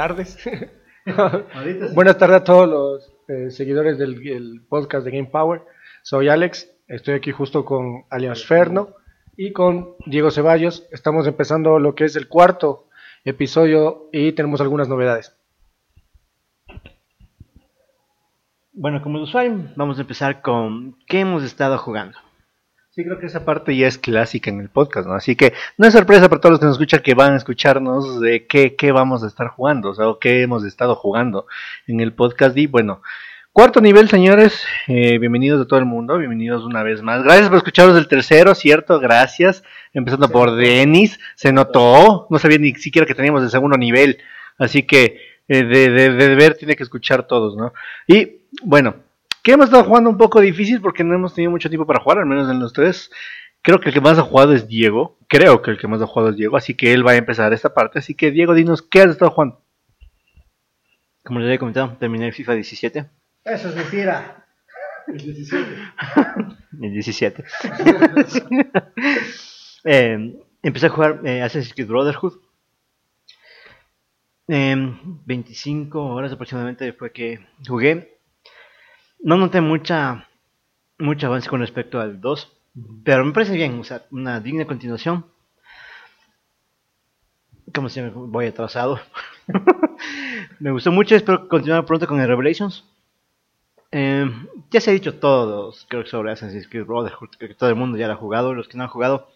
tardes. Buenas tardes a todos los eh, seguidores del el podcast de Game Power. Soy Alex, estoy aquí justo con Alias Ferno y con Diego Ceballos. Estamos empezando lo que es el cuarto episodio y tenemos algunas novedades. Bueno, como usuario, vamos a empezar con qué hemos estado jugando. Sí, creo que esa parte ya es clásica en el podcast, ¿no? Así que no es sorpresa para todos los que nos escuchan que van a escucharnos de qué, qué vamos a estar jugando, o sea, o qué hemos estado jugando en el podcast. Y bueno, cuarto nivel, señores, eh, bienvenidos a todo el mundo, bienvenidos una vez más. Gracias por escucharnos del tercero, ¿cierto? Gracias. Empezando por Denis, se notó, no sabía ni siquiera que teníamos el segundo nivel, así que eh, de, de, de ver tiene que escuchar todos, ¿no? Y bueno, que hemos estado jugando un poco difícil porque no hemos tenido mucho tiempo para jugar, al menos en los tres. Creo que el que más ha jugado es Diego. Creo que el que más ha jugado es Diego, así que él va a empezar esta parte. Así que Diego, dinos, ¿qué has estado jugando? Como les había comentado, terminé el FIFA 17. Eso es mentira. El 17. el 17. eh, empecé a jugar eh, Assassin's Creed Brotherhood. Eh, 25 horas aproximadamente fue que jugué. No noté mucha mucho avance con respecto al 2, pero me parece bien, o sea, una digna continuación. Como si me voy atrasado. me gustó mucho, espero continuar pronto con el Revelations. Eh, ya se ha dicho todo, creo que sobre Assassin's Creed Brotherhood, creo que todo el mundo ya lo ha jugado, los que no han jugado,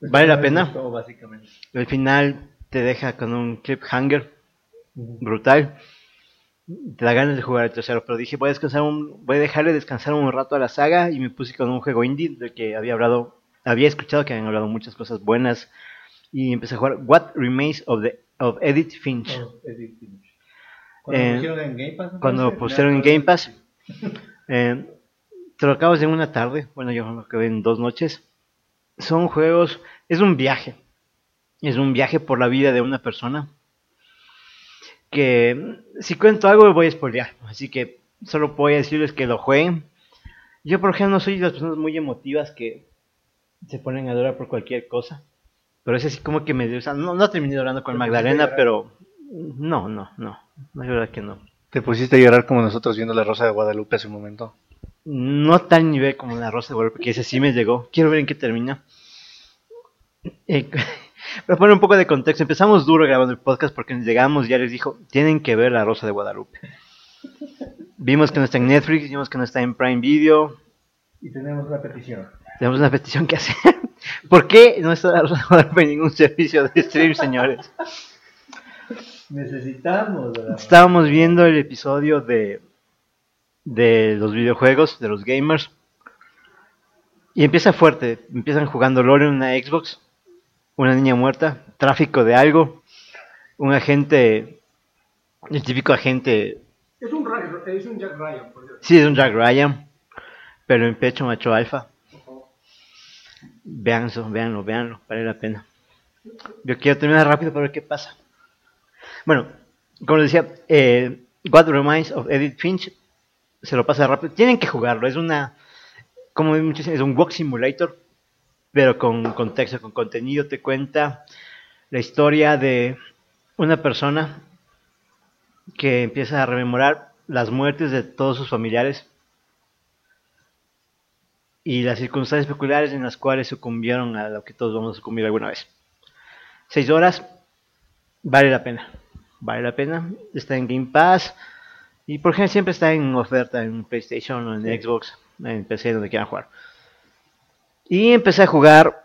vale la pena. Todo, básicamente. El final te deja con un cliffhanger brutal. Te da ganas de jugar el tercero, pero dije voy a descansar un, voy a dejarle descansar un rato a la saga y me puse con un juego indie del que había hablado, había escuchado que habían hablado muchas cosas buenas y empecé a jugar What Remains of the of Edith Finch. Oh, Edith Finch. Cuando Eh, pusieron en Game Pass. ¿no? Cuando pusieron en me Game. Pass, eh, te lo acabas en una tarde, bueno yo lo acabé en dos noches. Son juegos, es un viaje, es un viaje por la vida de una persona que si cuento algo voy a spoilear, así que solo voy a decirles que lo jueguen. Yo por ejemplo no soy de las personas muy emotivas que se ponen a llorar por cualquier cosa, pero es así como que me, o sea, no, no terminé llorando con ¿Te Magdalena, pero no, no, no, la verdad que no. Te pusiste a llorar como nosotros viendo la Rosa de Guadalupe hace un momento. No tal nivel como la Rosa de Guadalupe, que ese sí me llegó. Quiero ver en qué termina. Eh, para poner un poco de contexto, empezamos duro grabando el podcast porque llegamos y ya les dijo, tienen que ver la Rosa de Guadalupe. Vimos que no está en Netflix, vimos que no está en Prime Video. Y tenemos una petición. Tenemos una petición que hacer. ¿Por qué no está la Rosa de Guadalupe en ningún servicio de stream, señores? Necesitamos. ¿verdad? Estábamos viendo el episodio de, de los videojuegos, de los gamers. Y empieza fuerte. Empiezan jugando LOL en una Xbox. Una niña muerta. Tráfico de algo. Un agente. El típico agente. Es un, es un Jack Ryan, por cierto. Sí, es un Jack Ryan. Pero en pecho macho alfa. Veanlo, véanlo, véanlo. Vale la pena. Yo quiero terminar rápido para ver qué pasa. Bueno, como les decía, eh, What Reminds of Edith Finch se lo pasa rápido. Tienen que jugarlo. Es una, como muchos es un walk simulator, pero con contexto, con contenido. Te cuenta la historia de una persona que empieza a rememorar las muertes de todos sus familiares y las circunstancias peculiares en las cuales sucumbieron a lo que todos vamos a sucumbir alguna vez. Seis horas, vale la pena. Vale la pena. Está en Game Pass. Y por ejemplo siempre está en oferta en PlayStation o en Xbox, en PC, donde quieran jugar. Y empecé a jugar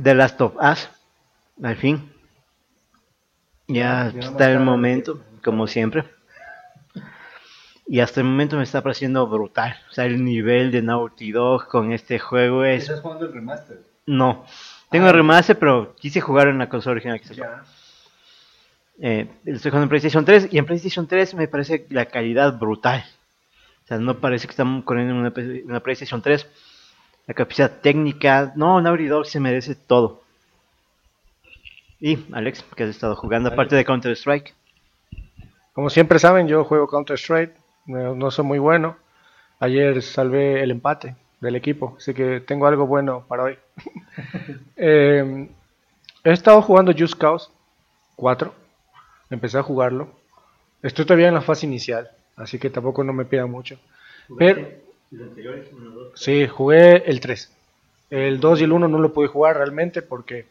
The Last of Us. Al fin. Ya Llegamos está el momento, como siempre. Y hasta el momento me está pareciendo brutal. O sea, el nivel de Naughty Dog con este juego es... ¿Estás jugando el remaster? No. Tengo el remaster, pero quise jugar en la consola original que. Ya. Eh, estoy jugando en PlayStation 3 y en PlayStation 3 me parece la calidad brutal. O sea, no parece que estamos corriendo en una PlayStation 3. La capacidad técnica, no, Naughty Dog se merece todo. Y Alex, que has estado jugando aparte de Counter Strike. Como siempre saben, yo juego Counter-Strike, no, no soy muy bueno. Ayer salvé el empate del equipo, así que tengo algo bueno para hoy. Eh, he estado jugando Just Cause 4. empecé a jugarlo. Estoy todavía en la fase inicial, así que tampoco no me pida mucho. Pero, sí, jugué el 3. El 2 y el 1 no lo pude jugar realmente porque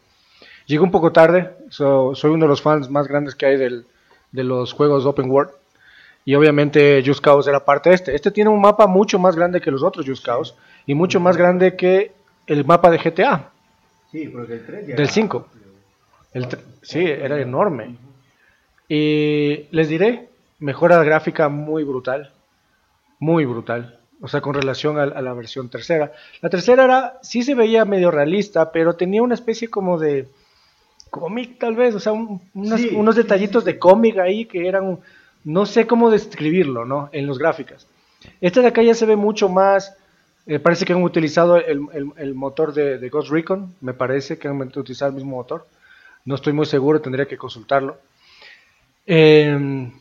llegué un poco tarde. soy uno de los fans más grandes que hay del, de los juegos Open World. Y obviamente Just Cause era parte de este. Este tiene un mapa mucho más grande que los otros Just Cause y mucho más grande que el mapa de GTA. Sí, porque el 3 Del 5. El sí, era enorme. Y les diré, mejora gráfica muy brutal. Muy brutal. O sea, con relación a, la versión tercera. La tercera era, sí se veía medio realista, pero tenía una especie como de cómic tal vez. O sea, unos detallitos de cómic ahí que eran no sé cómo describirlo, ¿no? En los gráficas. Esta de acá ya se ve mucho más, eh, parece que han utilizado el, motor de, Ghost Recon, me parece que han utilizado el mismo motor. No estoy muy seguro, tendría que consultarlo. Em,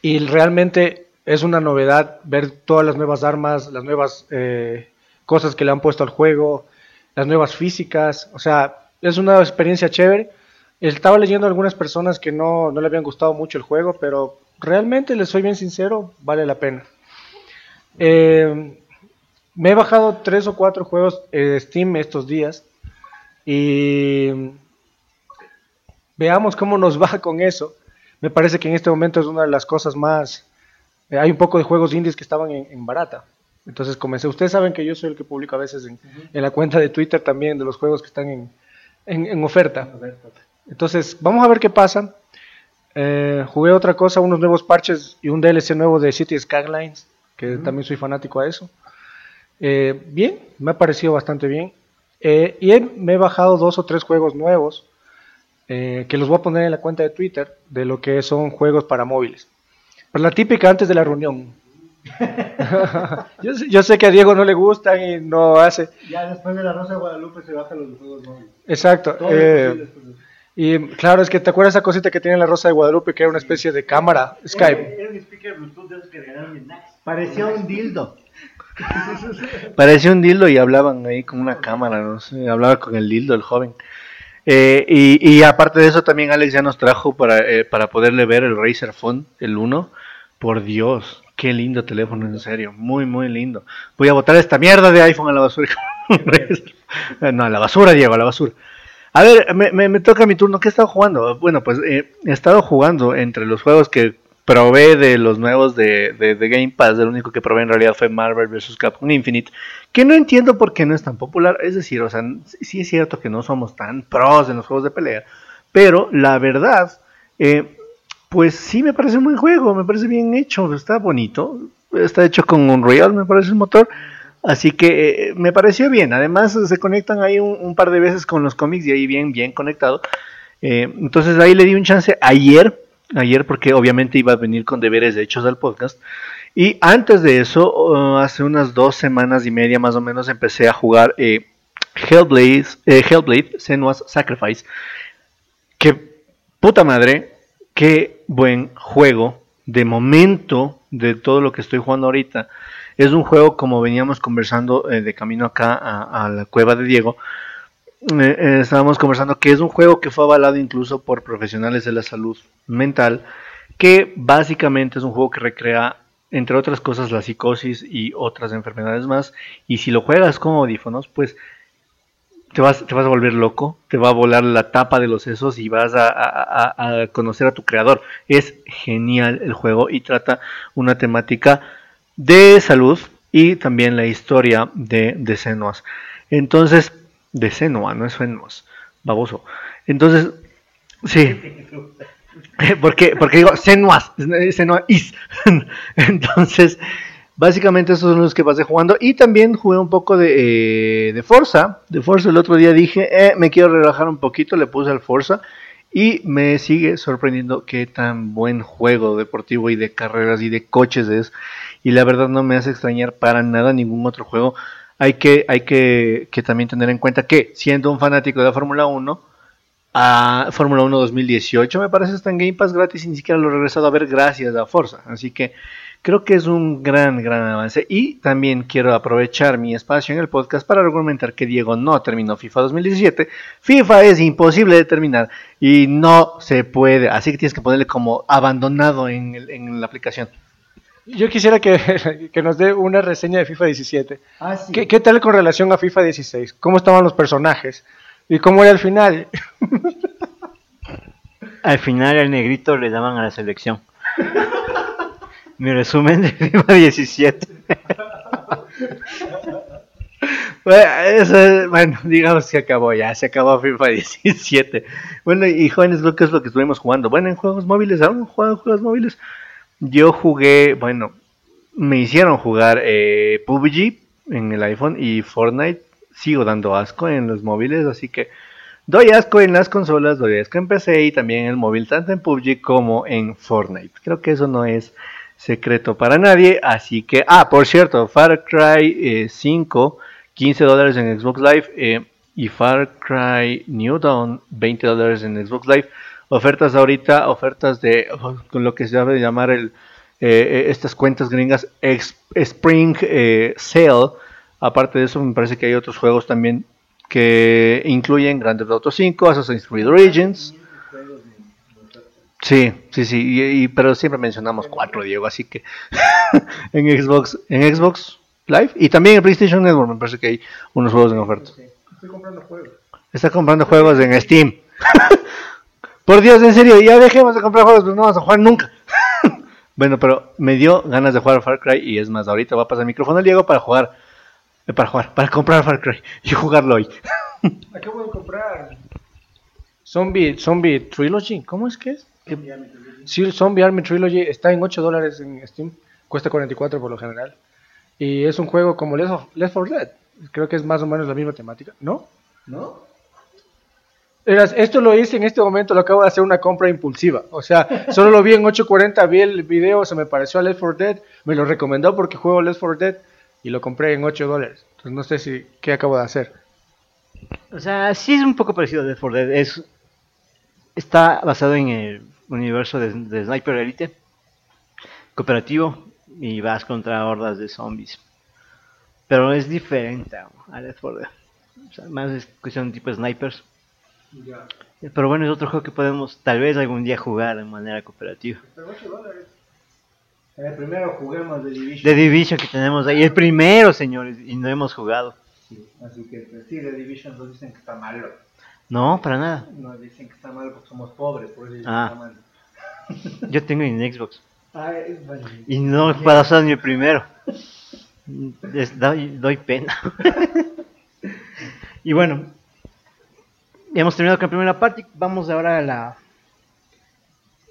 y realmente es una novedad ver todas las nuevas armas, las nuevas eh, cosas que le han puesto al juego, las nuevas físicas, o sea, es una experiencia chévere. Estaba leyendo a algunas personas que no, no le habían gustado mucho el juego, pero realmente, les soy bien sincero, vale la pena. Eh, me he bajado tres o cuatro juegos de Steam estos días y veamos cómo nos va con eso. Me parece que en este momento es una de las cosas más... Eh, hay un poco de juegos indies que estaban en, barata. Entonces comencé. Ustedes saben que yo soy el que publica a veces en, la cuenta de Twitter también de los juegos que están en, en oferta. Entonces, vamos a ver qué pasa. Eh, jugué otra cosa, unos nuevos parches y un DLC nuevo de City Skylines, que también soy fanático a eso. Eh, bien, me ha parecido bastante bien. Eh, y me he bajado dos o tres juegos nuevos que los voy a poner en la cuenta de Twitter de lo que son juegos para móviles. Pero la típica antes de la reunión. yo, sé, que a Diego no le gusta y no hace. Ya después de la Rosa de Guadalupe se bajan los juegos móviles. Exacto. Y claro, es que te acuerdas esa cosita que tiene la Rosa de Guadalupe, que era una especie de cámara, Skype. Era un speaker Bluetooth de esos que regalaron Parecía un dildo. Parecía un dildo y hablaban ahí con una cámara, no sé, hablaba con el dildo, el joven. Eh, y, y, aparte de eso, también Alex ya nos trajo para, eh, para poderle ver el Razer Phone, el 1. Por Dios, qué lindo teléfono, en serio, muy, muy lindo. Voy a botar esta mierda de iPhone a la basura. no, a la basura, Diego, a la basura. A ver, me, me, toca mi turno. ¿Qué he estado jugando? Bueno, pues eh, he estado jugando entre los juegos que probé de los nuevos de, de, Game Pass. El único que probé en realidad fue Marvel vs. Capcom Infinite. Que no entiendo por qué no es tan popular. Es decir, o sea, sí es cierto que no somos tan pros en los juegos de pelea. Pero la verdad, eh, pues sí me parece un buen juego. Me parece bien hecho. Está bonito. Está hecho con Unreal, me parece el motor. Así que eh, me pareció bien. Además se conectan ahí un, par de veces con los cómics y ahí bien, bien conectado. Eh, entonces ahí le di un chance ayer, ayer porque obviamente iba a venir con deberes de hechos al podcast. Y antes de eso, uh, hace unas dos semanas y media más o menos, empecé a jugar eh, Hellblade, Hellblade, Senua's Sacrifice. Que puta madre, qué buen juego. De momento, de todo lo que estoy jugando ahorita, es un juego, como veníamos conversando eh, de camino acá a, la cueva de Diego, eh, eh, estábamos conversando que es un juego que fue avalado incluso por profesionales de la salud mental, que básicamente es un juego que recrea, entre otras cosas, la psicosis y otras enfermedades más, y si lo juegas con audífonos, pues te vas, te vas a volver loco, te va a volar la tapa de los sesos y vas a, a conocer a tu creador. Es genial el juego y trata una temática de salud y también la historia de, de Senuas. Entonces, de Senua, no es Senuas, baboso. Entonces, sí. porque, porque digo Senuas, Senua is. Entonces, básicamente esos son los que pasé jugando. Y también jugué un poco de, eh, de Forza. De Forza el otro día dije, eh, me quiero relajar un poquito, le puse al Forza. Y me sigue sorprendiendo qué tan buen juego deportivo y de carreras y de coches es. Y la verdad no me hace extrañar para nada ningún otro juego. Hay que, hay que, también tener en cuenta que siendo un fanático de la Fórmula 1, a Fórmula 1 2018 me parece está en Game Pass gratis y ni siquiera lo he regresado a ver gracias a Forza. Así que Creo que es un gran, gran avance. Y también quiero aprovechar mi espacio en el podcast para argumentar que Diego no terminó FIFA 2017. FIFA es imposible de terminar y no se puede. Así que tienes que ponerle como abandonado en, en la aplicación. Yo quisiera que, que, nos dé una reseña de FIFA 17. Ah, ¿Qué, ¿Qué, tal con relación a FIFA 16? ¿Cómo estaban los personajes? ¿Y cómo era el final? Al final el negrito le daban a la selección. Mi resumen de FIFA 17. bueno, digamos que acabó ya, se acabó FIFA 17. Bueno, y jóvenes, lo que es lo que estuvimos jugando. Bueno, en juegos móviles, ¿aún juegan juegos móviles? Yo jugué, bueno, me hicieron jugar eh, PUBG en el iPhone y Fortnite. Sigo dando asco en los móviles, así que doy asco en las consolas, doy asco en PC y también en el móvil, tanto en PUBG como en Fortnite. Creo que eso no es secreto para nadie, así que, ah, por cierto, Far Cry 5, eh, 15 dólares en Xbox Live eh, y Far Cry New Dawn, 20 dólares en Xbox Live ofertas ahorita, ofertas de con lo que se debe llamar el, eh, eh, estas cuentas gringas Spring eh, Sale. Aparte de eso, me parece que hay otros juegos también que incluyen Grand Theft Auto 5, Assassin's Creed Origins. Sí, sí, sí, pero siempre mencionamos cuatro, Diego, así que en Xbox, en Xbox Live y también en PlayStation Network me parece que hay unos juegos en oferta. Estoy comprando juegos. Está comprando juegos en Steam. Por Dios, en serio, ya dejemos de comprar juegos, pues no vamos a jugar nunca. bueno, pero me dio ganas de jugar Far Cry y es más, ahorita va a pasar el micrófono al Diego para jugar, eh, para jugar, para comprar Far Cry y jugarlo hoy. Acabo de comprar Zombie, Zombie Trilogy, ¿cómo es que es? Sí, Zombie Army Trilogy está en 8 dólares en Steam, cuesta 44 por lo general. Y es un juego como Left 4 Dead, creo que es más o menos la misma temática, ¿no? ¿No? Esto lo hice en este momento, lo acabo de hacer una compra impulsiva. O sea, solo lo vi en 840, vi el video, se me pareció a Left 4 Dead, me lo recomendó porque juego Left 4 Dead y lo compré en 8 dólares. Entonces no sé si qué acabo de hacer. O sea, sí es un poco parecido a Left 4 Dead. Es, está basado en el universo de, de Sniper Elite, cooperativo, y vas contra hordas de zombies. Pero es diferente a Left 4 Dead. O sea, más es cuestión de tipo snipers pero bueno, es otro juego que podemos tal vez algún día jugar de manera cooperativa. El primero juguemos de Division. De Division que tenemos ahí. El primero, señores, y no hemos jugado. Sí, así que pues, sí, de Division nos dicen que está malo. No, para nada. Nos dicen que está malo porque somos pobres, por eso ah. está malo. Yo tengo en Xbox. Ah, y no he pasado ni el primero. doy, doy pena. y bueno, ya hemos terminado con la primera parte. Vamos ahora a la,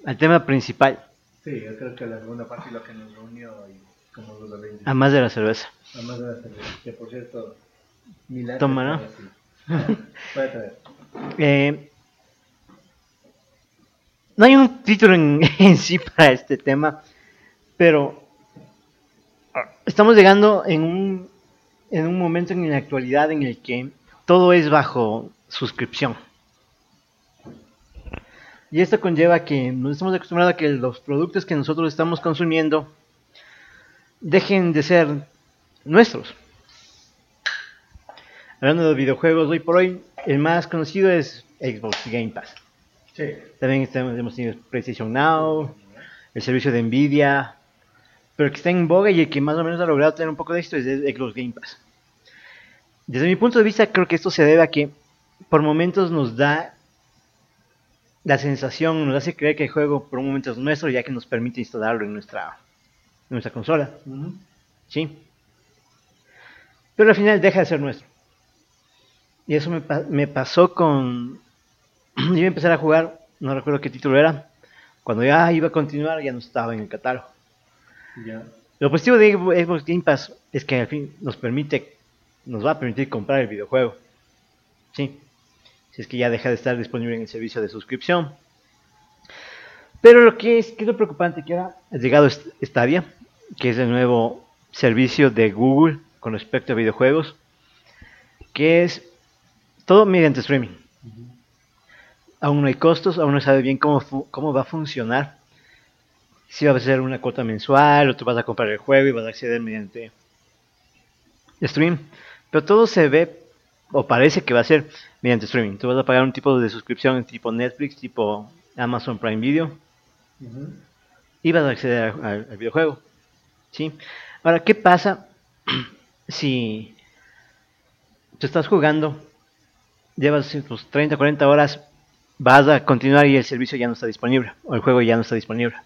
al tema principal. Sí, yo creo que la segunda parte es lo que nos reunió y como los A más de la cerveza. A más de la cerveza. Que por cierto, Toma, ¿no? eh, no hay un título en, en sí para este tema, pero estamos llegando en un, en un momento en la actualidad en el que todo es bajo suscripción. Y esto conlleva que nos estamos acostumbrados a que los productos que nosotros estamos consumiendo dejen de ser nuestros. Hablando de videojuegos, hoy por hoy el más conocido es Xbox Game Pass. También hemos tenido PlayStation Now, el servicio de Nvidia, pero el que está en boga y el que más o menos ha logrado tener un poco de esto es Xbox Game Pass. Desde mi punto de vista, creo que esto se debe a que por momentos nos da la sensación, nos hace creer que el juego por un momento es nuestro, ya que nos permite instalarlo en nuestra, nuestra consola. Sí. Pero al final deja de ser nuestro. Y eso me, me pasó con... Yo iba a empezar a jugar, no recuerdo qué título era. Cuando ya iba a continuar, ya no estaba en el catálogo. Lo positivo de Xbox Game Pass es que al fin nos permite, nos va a permitir comprar el videojuego. Sí si es que ya deja de estar disponible en el servicio de suscripción. Pero lo que es, que es lo preocupante que ahora ha llegado Stadia, que es el nuevo servicio de Google con respecto a videojuegos, que es todo mediante streaming. Aún no hay costos, aún no sabe bien cómo, cómo va a funcionar. si va a ser una cuota mensual o tú vas a comprar el juego y vas a acceder mediante stream. Pero todo se ve o parece que va a ser mediante streaming. Tú vas a pagar un tipo de suscripción tipo Netflix, tipo Amazon Prime Video y vas a acceder al, videojuego. ¿sí? Ahora, ¿qué pasa si tú estás jugando, llevas tus 30, 40 horas, vas a continuar y el servicio ya no está disponible, o el juego ya no está disponible?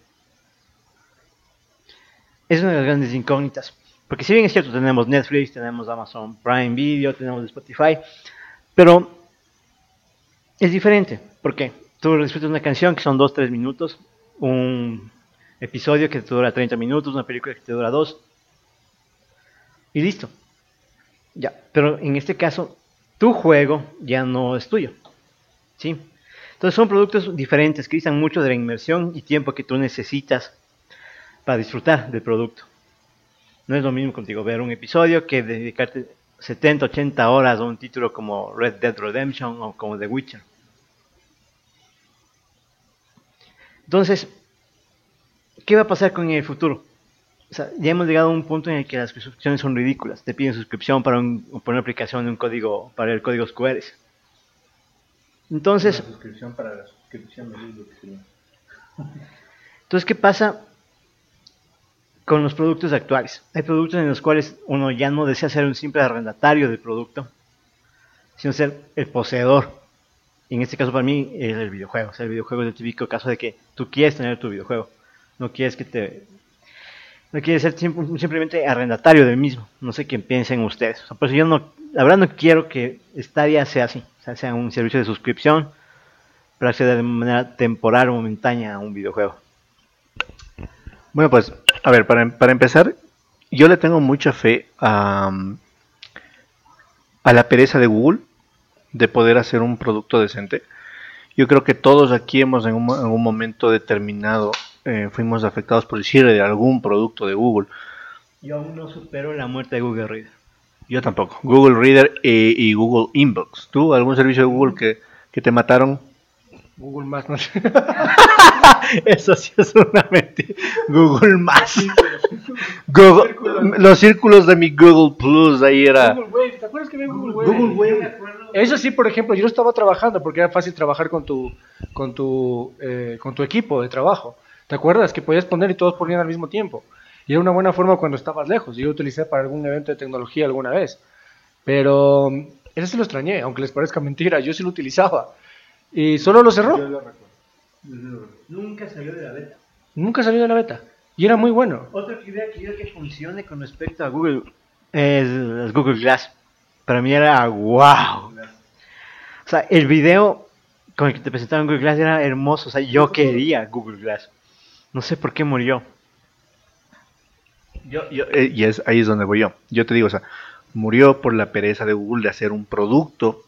Es una de las grandes incógnitas. Porque si bien es cierto, tenemos Netflix, tenemos Amazon Prime Video, tenemos Spotify, pero es diferente. porque Tú disfrutas una canción que son 2-3 minutos, un episodio que te dura 30 minutos, una película que te dura 2, y listo. Ya, pero en este caso, tu juego ya no es tuyo. ¿Sí? Entonces son productos diferentes que usan mucho de la inmersión y tiempo que tú necesitas para disfrutar del producto. No es lo mismo contigo ver un episodio que dedicarte 70, 80 horas a un título como Red Dead Redemption o como The Witcher. Entonces, ¿qué va a pasar con el futuro? ya hemos llegado a un punto en el que las suscripciones son ridículas. Te piden suscripción para, un, una aplicación de un código, para el código QR. Entonces, suscripción para la suscripción Entonces, ¿qué pasa con los productos actuales. Hay productos en los cuales uno ya no desea ser un simple arrendatario del producto, sino ser el poseedor. Y en este caso para mí es el videojuego. el videojuego es el típico caso de que tú quieres tener tu videojuego. No quieres que te... No quieres ser simplemente arrendatario del mismo. No sé qué piensen ustedes. pues yo no... La verdad no quiero que Stadia sea así. sea, sea un servicio de suscripción para acceder de manera temporal o momentánea a un videojuego. Bueno, pues a ver, para, para empezar, yo le tengo mucha fe a, a la pereza de Google de poder hacer un producto decente. Yo creo que todos aquí hemos en un, en un momento determinado eh, fuimos afectados por el cierre de algún producto de Google. Yo aún no supero la muerte de Google Reader. Yo tampoco. Google Reader y, y Google Inbox. ¿Tú algún servicio de Google que, que te mataron? Google Más, no sé. Eso sí es una mentira. Google Más. Google, los círculos de mi Google Plus, ahí era. Google Wave, ¿te acuerdas que había Google Wave? Google Wave. Eso sí, por ejemplo, yo no estaba trabajando porque era fácil trabajar con tu, con tu, eh, con tu equipo de trabajo. ¿Te acuerdas que podías poner y todos ponían al mismo tiempo? Y era una buena forma cuando estabas lejos. Yo lo utilicé para algún evento de tecnología alguna vez. Pero ese sí lo extrañé, aunque les parezca mentira, yo sí lo utilizaba. Y solo lo cerró. Nunca salió de la beta. Nunca salió de la beta. Y era muy bueno. Otra idea que que funcione con respecto a Google es, Google Glass. Para mí era wow. O sea, el video con el que te presentaron Google Glass era hermoso. O sea, yo quería Google Glass. No sé por qué murió. Yo, yo, eh, y es, ahí es donde voy yo. Yo te digo, o sea, murió por la pereza de Google de hacer un producto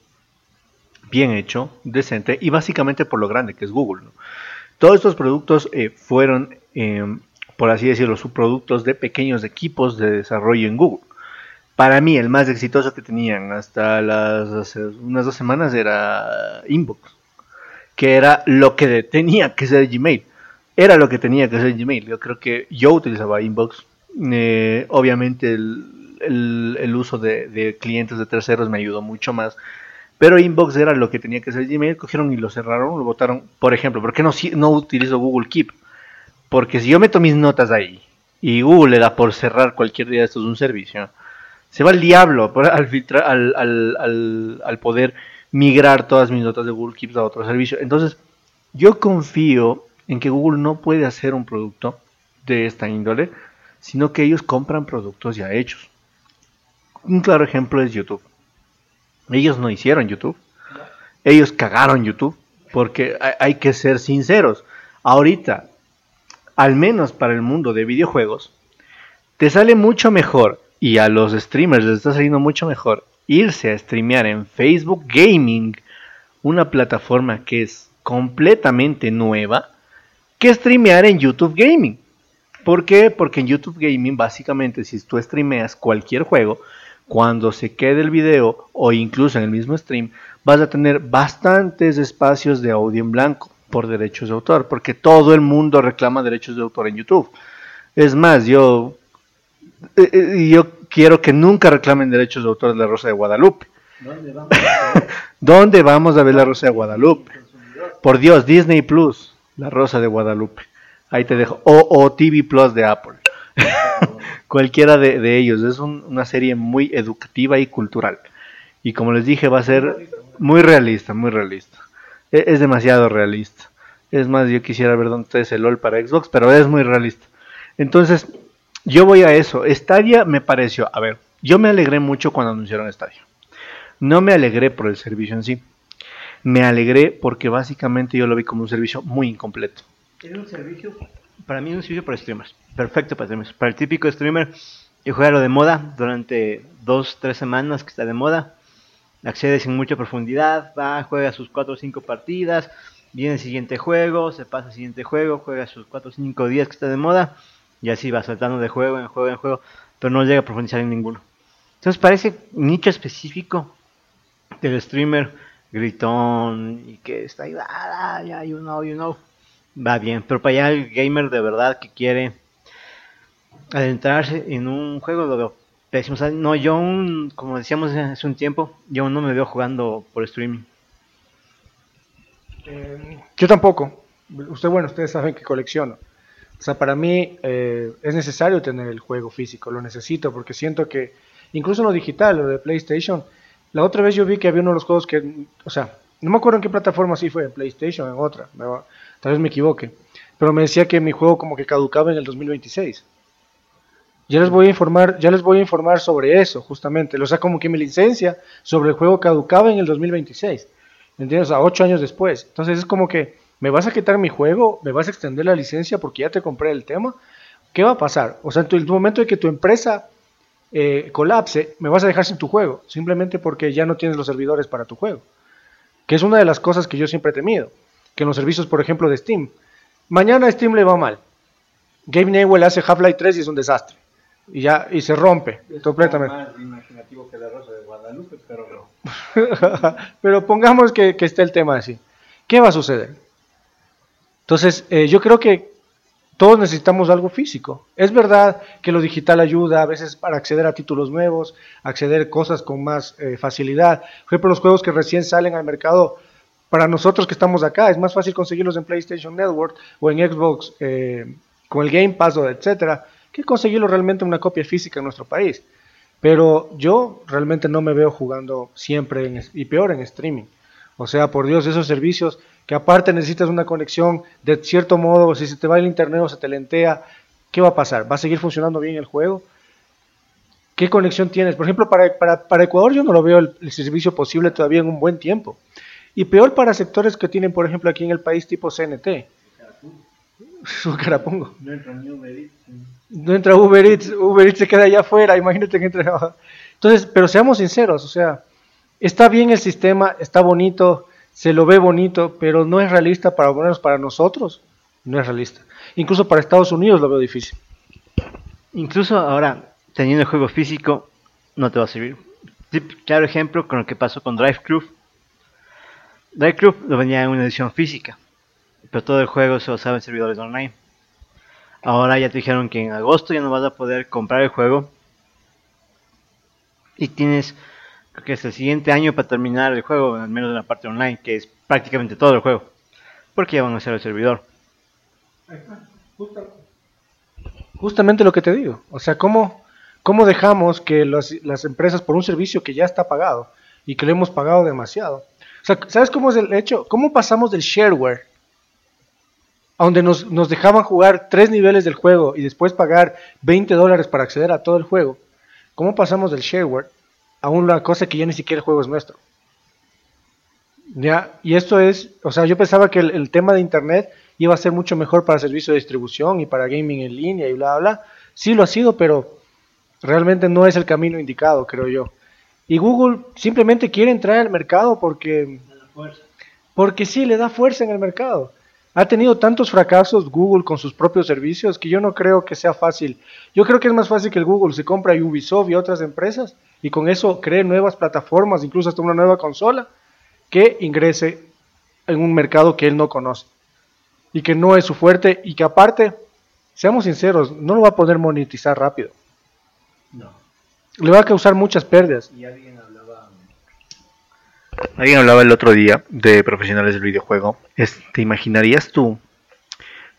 bien hecho, decente y básicamente por lo grande que es Google. Todos estos productos eh, fueron, em, por así decirlo, subproductos de pequeños equipos de desarrollo en Google. Para mí el más exitoso que tenían hasta las unas dos semanas era Inbox, que era lo que tenía que ser Gmail. Era lo que tenía que ser Gmail. Yo creo que yo utilizaba Inbox. Eh, obviamente el, uso de clientes de terceros me ayudó mucho más pero Inbox era lo que tenía que ser Gmail, cogieron y lo cerraron, lo votaron. Por ejemplo, ¿por qué no, utilizo Google Keep? Porque si yo meto mis notas ahí y Google le da por cerrar cualquier día de estos un servicio, se va el diablo al, al, al, poder migrar todas mis notas de Google Keep a otro servicio. Entonces, yo confío en que Google no puede hacer un producto de esta índole, sino que ellos compran productos ya hechos. Un claro ejemplo es YouTube. Ellos no hicieron YouTube. Ellos cagaron YouTube. Porque hay que ser sinceros. Ahorita, al menos para el mundo de videojuegos, te sale mucho mejor y a los streamers les está saliendo mucho mejor irse a streamear en Facebook Gaming, una plataforma que es completamente nueva, que streamear en YouTube Gaming. ¿Por qué? Porque en YouTube Gaming básicamente si tú streameas cualquier juego, cuando se quede el video o incluso en el mismo stream, vas a tener bastantes espacios de audio en blanco. por derechos de autor, porque todo el mundo reclama derechos de autor en YouTube. Es más, yo, eh, eh, yo quiero que nunca reclamen derechos de autor de la Rosa de Guadalupe. ¿Dónde vamos a ver, ¿Dónde vamos a ver la Rosa de Guadalupe? Por Dios, Disney Plus, la Rosa de Guadalupe. Ahí te dejo. O, TV Plus de Apple. Cualquiera de, ellos. Es una serie muy educativa y cultural. Y como les dije, va a ser muy realista, muy realista. E, es, demasiado realista. Es más, yo quisiera ver dónde es el LOL para Xbox, pero es muy realista. Entonces, yo voy a eso. Stadia me pareció, a ver, yo me alegré mucho cuando anunciaron Stadia. No me alegré por el servicio en sí. Me alegré porque básicamente yo lo vi como un servicio muy incompleto. Un servicio, para mí es un servicio para streamers. Perfecto para streamers. Para el típico streamer que juega lo de moda durante dos, tres semanas que está de moda. Accede sin mucha profundidad, va, juega sus cuatro o cinco partidas, viene el siguiente juego, se pasa al siguiente juego, juega sus cuatro o cinco días que está de moda y así va saltando de juego en juego en juego, pero no llega a profundizar en ninguno. Entonces parece nicho específico del streamer gritón y que está ahí, ah, ya, you know, you know, va bien. Pero para allá el gamer de verdad que quiere adentrarse en un juego lo veo pésimo. no, yo, como decíamos hace un tiempo, yo no me veo jugando por streaming. Eh, yo tampoco. Usted, bueno, ustedes saben que colecciono. O sea, para mí eh, es necesario tener el juego físico, lo necesito porque siento que, incluso lo digital, lo de PlayStation, la otra vez yo vi que había uno de los juegos que, o sea, no me acuerdo en qué plataforma sí fue, en PlayStation, en otra, tal vez me equivoque, pero me decía que mi juego como que caducaba en el 2026. Ya les voy a informar, ya les voy a informar sobre eso, justamente. O sea, como que mi licencia sobre el juego caducaba en el 2026. ¿Entiendes? O sea, ocho años después. Entonces es como que, ¿me vas a quitar mi juego? ¿Me vas a extender la licencia porque ya te compré el tema? ¿Qué va a pasar? O sea, en el momento de que tu empresa eh, colapse, me vas a dejar sin tu juego, simplemente porque ya no tienes los servidores para tu juego. Que es una de las cosas que yo siempre he temido, que en los servicios, por ejemplo, de Steam, mañana a Steam le va mal. Gabe Newell hace Half-Life 3 y es un desastre. Y ya y se rompe completamente. pero... pongamos que, esté el tema así. ¿Qué va a suceder? Entonces, eh, yo creo que todos necesitamos algo físico. Es verdad que lo digital ayuda a veces para acceder a títulos nuevos, acceder a cosas con más eh, facilidad. Por ejemplo, los juegos que recién salen al mercado, para nosotros que estamos acá, es más fácil conseguirlos en PlayStation Network o en Xbox eh, con el Game Pass o etcétera, que conseguirlo realmente en una copia física en nuestro país. Pero yo realmente no me veo jugando siempre y peor en streaming. O sea, por Dios, esos servicios que aparte necesitas una conexión de cierto modo, si se te va el internet o se te lentea, ¿qué va a pasar? ¿Va a seguir funcionando bien el juego? ¿Qué conexión tienes? Por ejemplo, para, para, Ecuador yo no lo veo el, servicio posible todavía en un buen tiempo. Y peor para sectores que tienen, por ejemplo, aquí en el país tipo CNT. Carapungo. No entra Uber Eats. No entra Uber Eats. Uber Eats se queda allá afuera. Imagínate que entre. Entonces, pero seamos sinceros, o sea, está bien el sistema, está bonito, se lo ve bonito, pero no es realista para menos para nosotros, no es realista. Incluso para Estados Unidos lo veo difícil. Incluso ahora, teniendo el juego físico, no te va a servir. Claro ejemplo con lo que pasó con Drive Club. Drive Club lo venía en una edición física, pero todo el juego se usaba en servidores online. Ahora ya te dijeron que en agosto ya no vas a poder comprar el juego y tienes que es el siguiente año para terminar el juego, al menos en la parte online, que es prácticamente todo el juego. Porque ya van a hacer el servidor. Justamente lo que te digo. O sea, ¿cómo, cómo dejamos que las empresas, por un servicio que ya está pagado y que lo hemos pagado demasiado? ¿Sabes cómo es el hecho? ¿Cómo pasamos del shareware? A donde nos, dejaban jugar tres niveles del juego y después pagar 20 dólares para acceder a todo el juego. ¿Cómo pasamos del shareware a una cosa que ya ni siquiera el juego es nuestro. ¿Ya? Y esto es, o sea, yo pensaba que el, tema de Internet iba a ser mucho mejor para servicio de distribución y para gaming en línea y bla, bla. Sí lo ha sido, pero realmente no es el camino indicado, creo yo. Y Google simplemente quiere entrar al mercado porque, porque sí, le da fuerza en el mercado. Ha tenido tantos fracasos Google con sus propios servicios que yo no creo que sea fácil. Yo creo que es más fácil que el Google se compre a Ubisoft y otras empresas y con eso cree nuevas plataformas, incluso hasta una nueva consola, que ingrese en un mercado que él no conoce. y que no es su fuerte y que aparte, seamos sinceros, no lo va a poder monetizar rápido. No. Le va a causar muchas pérdidas. Y alguien hablaba... Alguien hablaba el otro día de profesionales del videojuego. ¿Te imaginarías tú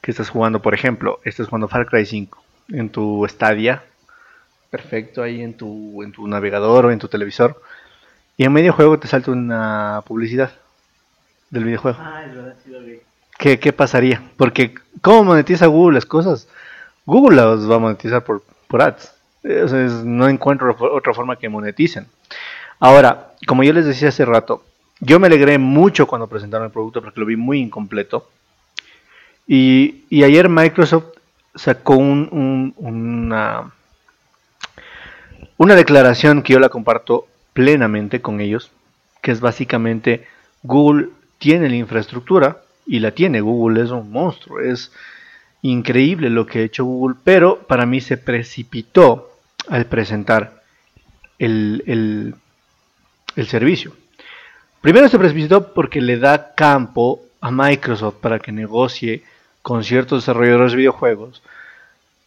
que estás jugando, por ejemplo, estás jugando Far Cry 5 en tu Stadia, perfecto ahí en tu, en tu navegador o en tu televisor, y en medio juego te salta una publicidad del videojuego. Ah, es verdad, sí lo vi. ¿Qué, ¿Qué, pasaría? Porque, ¿cómo monetiza Google las cosas? Google las va a monetizar por, por ads. No encuentro otra forma que moneticen. Ahora, como yo les decía hace rato, yo me alegré mucho cuando presentaron el producto porque lo vi muy incompleto. Y, y ayer Microsoft sacó un, una, una declaración que yo la comparto plenamente con ellos, que es básicamente Google tiene la infraestructura y la tiene, Google es un monstruo, es increíble lo que ha hecho Google, pero para mí se precipitó al presentar el, el, servicio. Primero se precipitó porque le da campo a Microsoft para que negocie con ciertos desarrolladores de videojuegos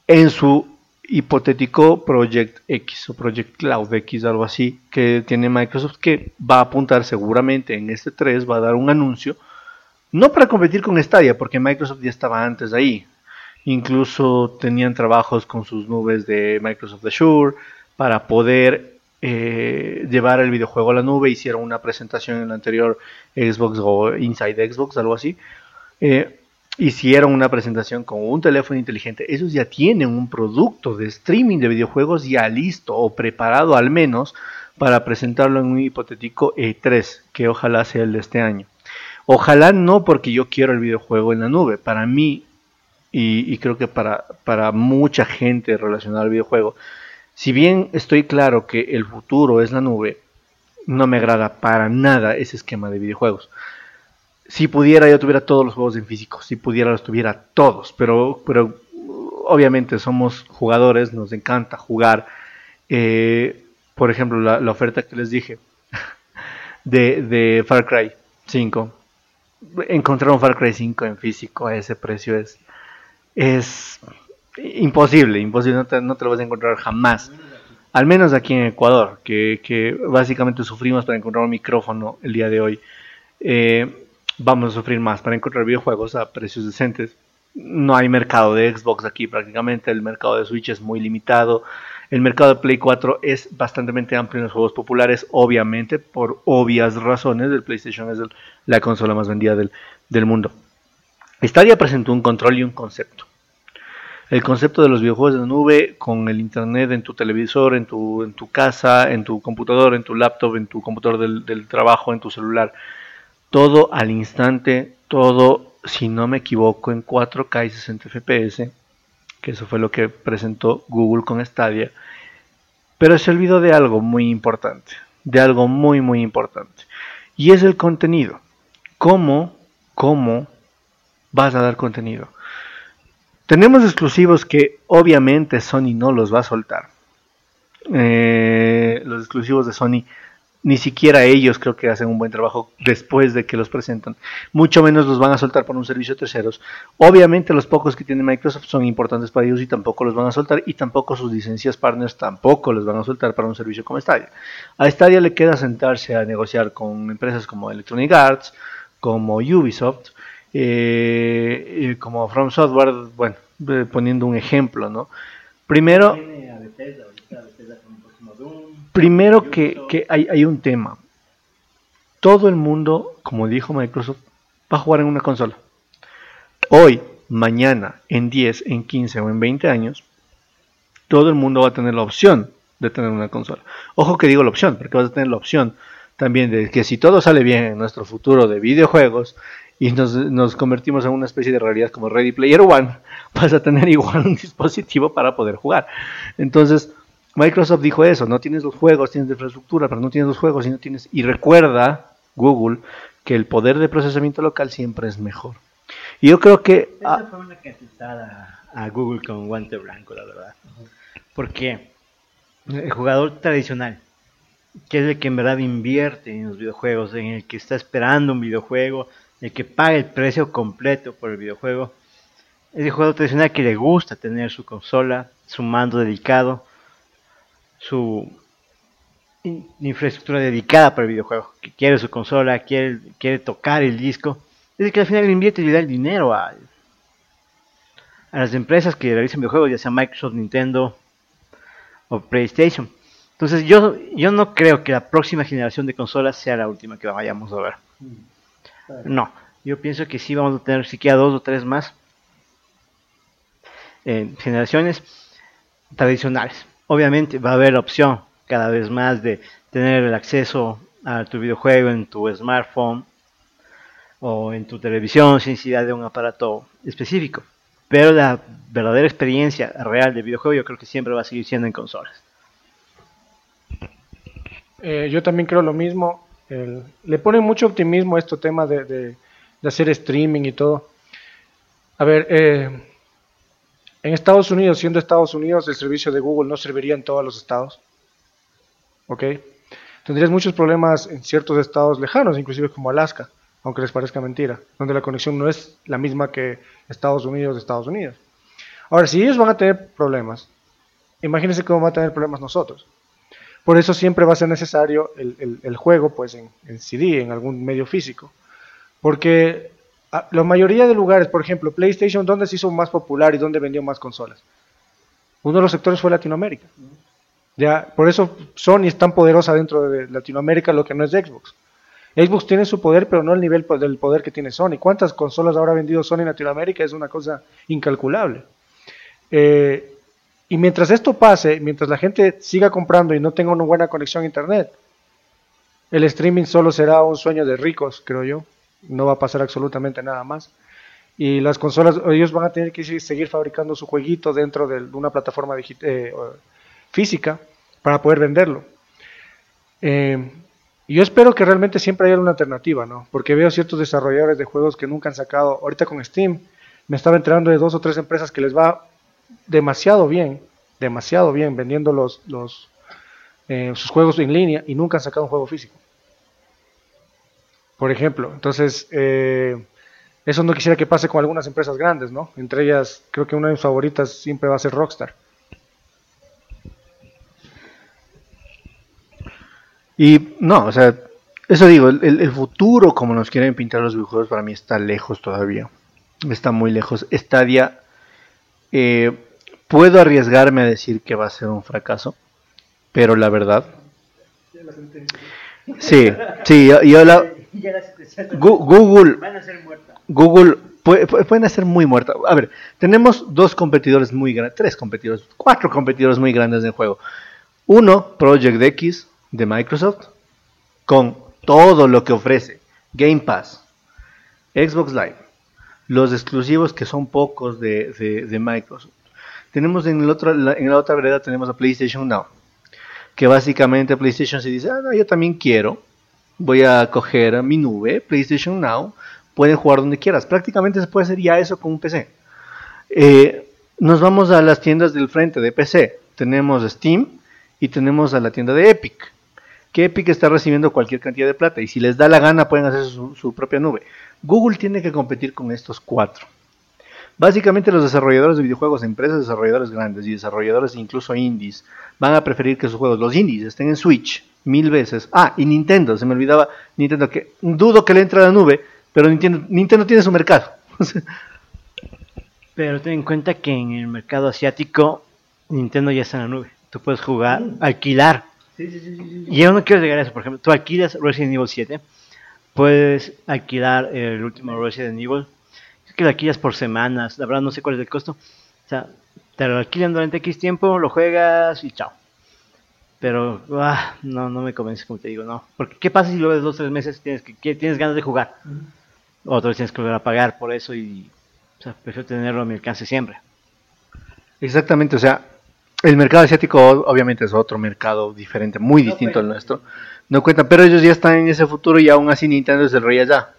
en su hipotético Project X o Project Cloud X, algo así, que tiene Microsoft, que va a apuntar seguramente en este 3, va a dar un anuncio, no para competir con Stadia, porque Microsoft ya estaba antes ahí, incluso tenían trabajos con sus nubes de Microsoft Azure para poder eh, llevar el videojuego a la nube, hicieron una presentación en el anterior Xbox o Inside Xbox, algo así. Eh, hicieron una presentación con un teléfono inteligente, ellos ya tienen un producto de streaming de videojuegos ya listo o preparado al menos para presentarlo en un hipotético E3, que ojalá sea el de este año. Ojalá no porque yo quiero el videojuego en la nube. Para mí, y, creo que para, para mucha gente relacionada al videojuego, si bien estoy claro que el futuro es la nube, no me agrada para nada ese esquema de videojuegos si pudiera yo tuviera todos los juegos en físico, si pudiera los tuviera todos, pero, pero obviamente somos jugadores, nos encanta jugar. Eh, por ejemplo, la, oferta que les dije de, de, Far Cry 5. Encontrar un Far Cry 5 en físico a ese precio es, es imposible, imposible, no te, lo vas a encontrar jamás. Al menos aquí en Ecuador, que, que básicamente sufrimos para encontrar un micrófono el día de hoy. Eh, vamos a sufrir más para encontrar videojuegos a precios decentes. No hay mercado de Xbox aquí prácticamente, el mercado de Switch es muy limitado. El mercado de Play 4 es bastante amplio en los juegos populares, obviamente, por obvias razones. El PlayStation es la consola más vendida del mundo. Stadia presentó un control y un concepto. El concepto de los videojuegos de nube con el internet en tu televisor, en tu, en tu casa, en tu computador, en tu laptop, en tu computador del, del trabajo, en tu celular todo al instante, todo, si no me equivoco, en 4K y 60 FPS, que eso fue lo que presentó Google con Stadia, pero se olvidó de algo muy importante, de algo muy muy importante, y es el contenido. ¿Cómo, cómo vas a dar contenido? Tenemos exclusivos que obviamente Sony no los va a soltar. Eh, los exclusivos de Sony ni siquiera ellos creo que hacen un buen trabajo después de que los presentan. Mucho menos los van a soltar por un servicio de terceros. Obviamente los pocos que tiene Microsoft son importantes para ellos y tampoco los van a soltar y tampoco sus licencias partners tampoco los van a soltar para un servicio como Stadia. A Stadia le queda sentarse a negociar con empresas como Electronic Arts, como Ubisoft, eh, como From Software, bueno, eh, poniendo un ejemplo, ¿no? Primero... Primero que, hay, un tema. Todo el mundo, como dijo Microsoft, va a jugar en una consola. Hoy, mañana, en 10, en 15 o en 20 años, todo el mundo va a tener la opción de tener una consola. Ojo que digo la opción, porque vas a tener la opción también de que si todo sale bien en nuestro futuro de videojuegos y nos, nos, convertimos en una especie de realidad como Ready Player One, vas a tener igual un dispositivo para poder jugar. Entonces, Microsoft dijo eso, no tienes los juegos, tienes infraestructura, pero no tienes los juegos y no tienes... Y recuerda, Google, que el poder de procesamiento local siempre es mejor. Y yo creo que... Esa fue una cachetada a Google con guante blanco, la verdad. Porque el jugador tradicional, que es el que en verdad invierte en los videojuegos, en el que está esperando un videojuego, el que paga el precio completo por el videojuego, es el jugador tradicional que le gusta tener su consola, su mando dedicado, su infraestructura dedicada para el videojuego, que quiere su consola, quiere, quiere tocar el disco, es el que al final invierte y le da el dinero a, a las empresas que realizan videojuegos, ya sea Microsoft, Nintendo o PlayStation. Entonces yo, yo no creo que la próxima generación de consolas sea la última que vayamos a ver. No, yo pienso que sí vamos a tener siquiera dos o tres más eh, generaciones tradicionales. Obviamente va a haber la opción cada vez más de tener el acceso a tu videojuego en tu smartphone o en tu televisión sin necesidad de un aparato específico. Pero la verdadera experiencia real de videojuego yo creo que siempre va a seguir siendo en consolas. Eh, yo también creo lo mismo. Le pone mucho optimismo a este tema de, hacer streaming y todo. A ver, eh, en Estados Unidos, siendo Estados Unidos, el servicio de Google no serviría en todos los estados. ¿Ok? Tendrías muchos problemas en ciertos estados lejanos, inclusive como Alaska, aunque les parezca mentira, donde la conexión no es la misma que Estados Unidos de Estados Unidos. Ahora, si ellos van a tener problemas, imagínense cómo van a tener problemas nosotros. Por eso siempre va a ser necesario el, juego pues en, CD, en algún medio físico. Porque la mayoría de lugares, por ejemplo, PlayStation, ¿dónde se hizo más popular y dónde vendió más consolas? Uno de los sectores fue Latinoamérica. Ya, por eso Sony es tan poderosa dentro de Latinoamérica, lo que no es Xbox. Xbox tiene su poder, pero no el nivel del poder que tiene Sony. ¿Cuántas consolas habrá vendido Sony en Latinoamérica? Es una cosa incalculable. Eh, y mientras esto pase, mientras la gente siga comprando y no tenga una buena conexión a Internet, el streaming solo será un sueño de ricos, creo yo. No va a pasar absolutamente nada más. Y las consolas, ellos van a tener que seguir fabricando su jueguito dentro de una plataforma eh, física para poder venderlo. Eh, yo espero que realmente siempre haya una alternativa, ¿no? Porque veo ciertos desarrolladores de juegos que nunca han sacado. Ahorita con Steam me estaba enterando de dos o tres empresas que les va demasiado bien, demasiado bien vendiendo los, los eh, sus juegos en línea y nunca han sacado un juego físico. Por ejemplo, entonces eh, eso no quisiera que pase con algunas empresas grandes, ¿no? Entre ellas, creo que una de mis favoritas siempre va a ser Rockstar. Y no, o sea, eso digo, el, futuro como nos quieren pintar los videojuegos para mí está lejos todavía. Está muy lejos. Stadia, eh, puedo arriesgarme a decir que va a ser un fracaso, pero la verdad... Sí, sí, yo. Google... Google pueden ser muy muertas. A ver, tenemos dos competidores muy grandes, tres competidores, cuatro competidores muy grandes en juego. Uno, Project X, de Microsoft con todo lo que ofrece Game Pass, Xbox Live, los exclusivos que son pocos de, Microsoft. Tenemos en, el otro, en la otra vereda tenemos a PlayStation Now, que básicamente PlayStation se dice, ah, yo también quiero, voy a coger mi nube, PlayStation Now, pueden jugar donde quieras. Prácticamente se puede hacer ya eso con un PC. Eh, nos vamos a las tiendas del frente de PC. Tenemos Steam y tenemos a la tienda de Epic que Epic está recibiendo cualquier cantidad de plata y si les da la gana pueden hacer su, propia nube. Google tiene que competir con estos cuatro. Básicamente los desarrolladores de videojuegos, empresas desarrolladores grandes y desarrolladores incluso indies, van a preferir que sus juegos, los indies, estén en Switch mil veces. Ah, y Nintendo, se me olvidaba Nintendo, que dudo que le entre a la nube, pero Nintendo, Nintendo tiene su mercado. pero ten en cuenta que en el mercado asiático Nintendo ya está en la nube. Tú puedes jugar, alquilar y yo no quiero llegar a eso, por ejemplo, tú alquilas Resident Evil 7, puedes alquilar el último Resident Evil, es que lo alquilas por semanas, la verdad no sé cuál es el costo, o sea, te lo alquilan durante X tiempo, lo juegas y chao. Pero ah, no, no me convence, como te digo, no. Porque ¿qué pasa si luego de dos o tres meses tienes, que, tienes ganas de jugar? Otra vez tienes que volver a pagar por eso y o sea, prefiero tenerlo a mi alcance siempre. Exactamente, o sea, el mercado asiático obviamente es otro mercado diferente, muy distinto al nuestro. No cuentan, pero ellos ya están en ese futuro y aún así Nintendo es el rey allá.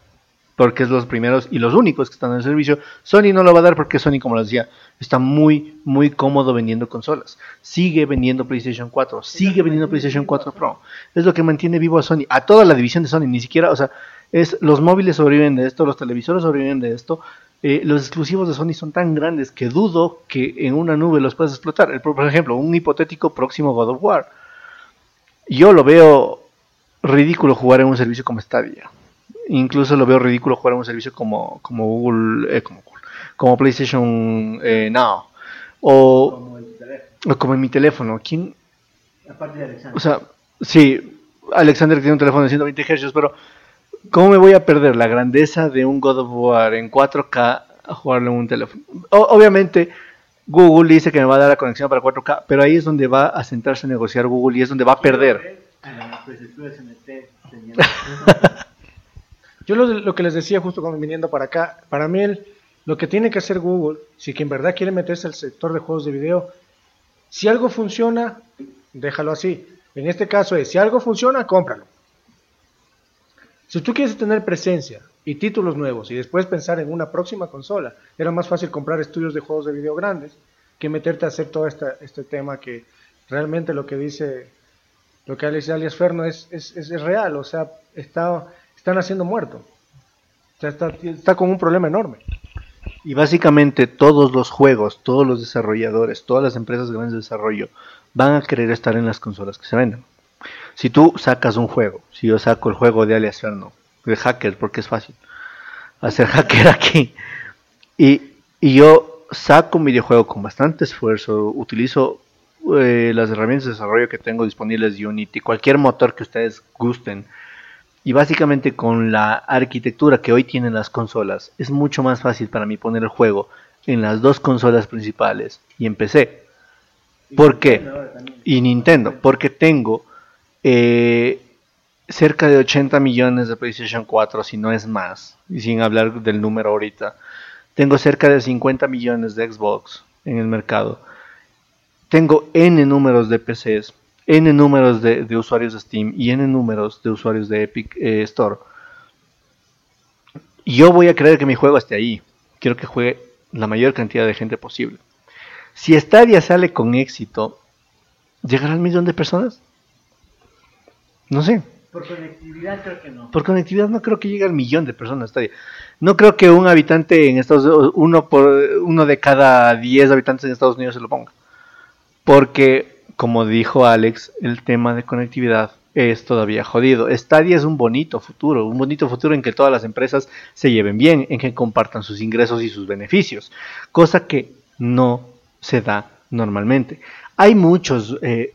Porque es los primeros y los únicos que están en el servicio. Sony no lo va a dar porque Sony, como les decía, está muy, muy cómodo vendiendo consolas. Sigue vendiendo PlayStation 4, sigue vendiendo PlayStation 4 Pro. Es lo que mantiene vivo a Sony, a toda la división de Sony. Ni siquiera, o sea, Es, los móviles sobreviven de esto, los televisores sobreviven de esto. Eh, los exclusivos de Sony son tan grandes que dudo que en una nube los puedas explotar. por ejemplo, un hipotético próximo God of War. Yo lo veo ridículo jugar en un servicio como Stadia. Incluso lo veo ridículo jugar en un servicio como, como Google, eh, como, como, PlayStation eh, Now. O como, en mi teléfono. ¿Quién? Aparte de Alexander. O sea, sí, Alexander tiene un teléfono de 120 Hz, pero ¿cómo me voy a perder la grandeza de un God of War en 4K a jugarlo en un teléfono? obviamente, Google dice que me va a dar la conexión para 4K, pero ahí es donde va a sentarse a negociar Google y es donde va a perder. Yo lo, que les decía justo cuando viniendo para acá, para mí lo que tiene que hacer Google, si que en verdad quiere meterse al sector de juegos de video, si algo funciona, déjalo así. En este caso es, si algo funciona, cómpralo. Si tú quieres tener presencia y títulos nuevos y después pensar en una próxima consola, era más fácil comprar estudios de juegos de video grandes que meterte a hacer todo este tema que realmente lo que dice, lo que dice alias Ferno es, es, es real, o sea, está están haciendo muerto. O sea, está, está con un problema enorme. Y básicamente todos los juegos, todos los desarrolladores, todas las empresas grandes de desarrollo van a querer estar en las consolas que se venden. Si tú sacas un juego, si yo saco el juego de Alias Ferno, de hacker, porque es fácil hacer hacker aquí, y, y yo saco un videojuego con bastante esfuerzo, utilizo eh, las herramientas de desarrollo que tengo disponibles de Unity, cualquier motor que ustedes gusten, y básicamente con la arquitectura que hoy tienen las consolas, es mucho más fácil para mí poner el juego en las dos consolas principales y en PC. ¿Por qué? Y Nintendo, porque tengo eh, cerca de 80 millones de PlayStation 4, si no es más, y sin hablar del número ahorita. Tengo cerca de 50 millones de Xbox en el mercado. Tengo N números de PCs N números de, usuarios de Steam y N números de usuarios de Epic eh, Store. Yo voy a creer que mi juego esté ahí. Quiero que juegue la mayor cantidad de gente posible. Si Stadia sale con éxito, ¿llegará al millón de personas? No sé. Por conectividad creo que no. Por conectividad no creo que llegue al millón de personas Stadia. No creo que un habitante en Estados Unidos, uno, por, uno de cada diez habitantes en Estados Unidos se lo ponga. Porque como dijo Alex, el tema de conectividad es todavía jodido. Stadia es un bonito futuro, un bonito futuro en que todas las empresas se lleven bien, en que compartan sus ingresos y sus beneficios, cosa que no se da normalmente. Hay muchos eh,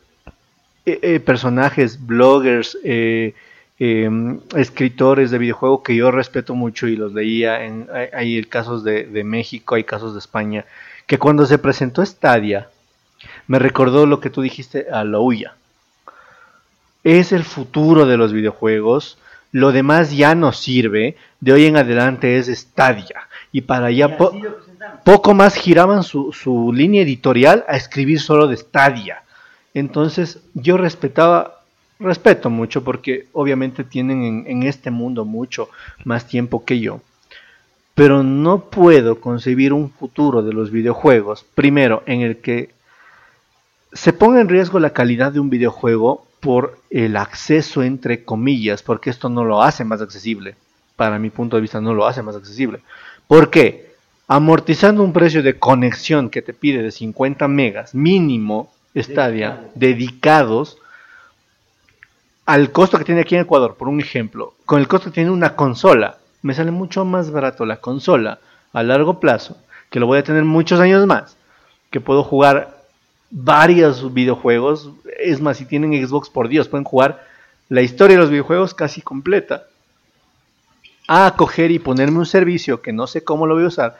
eh, eh, personajes, bloggers, em, escritores de videojuegos que yo respeto mucho y los leía. En, hay, casos de, de México, hay casos de España, que cuando se presentó Stadia, me recordó lo que tú dijiste a la huya. Es el futuro de los videojuegos. Lo demás ya no sirve. De hoy en adelante es Stadia. Y para allá poco más giraban su, línea editorial a escribir solo de Stadia. Entonces yo respetaba, respeto mucho porque obviamente tienen en, en este mundo mucho más tiempo que yo pero no puedo concebir un futuro de los videojuegos, primero, en el que se ponga en riesgo la calidad de un videojuego por el acceso entre comillas, porque esto no lo hace más accesible. Para mi punto de vista no lo hace más accesible. ¿Por qué? Amortizando un precio de conexión que te pide de 50 megas mínimo Stadia dedicados al costo que tiene aquí en Ecuador, por un ejemplo, con el costo que tiene una consola, me sale mucho más barato la consola a largo plazo, que lo voy a tener muchos años más, que puedo jugar varios videojuegos. Es más, si tienen Xbox, por Dios, pueden jugar la historia de los videojuegos casi completa. A coger y ponerme un servicio que no sé cómo lo voy a usar.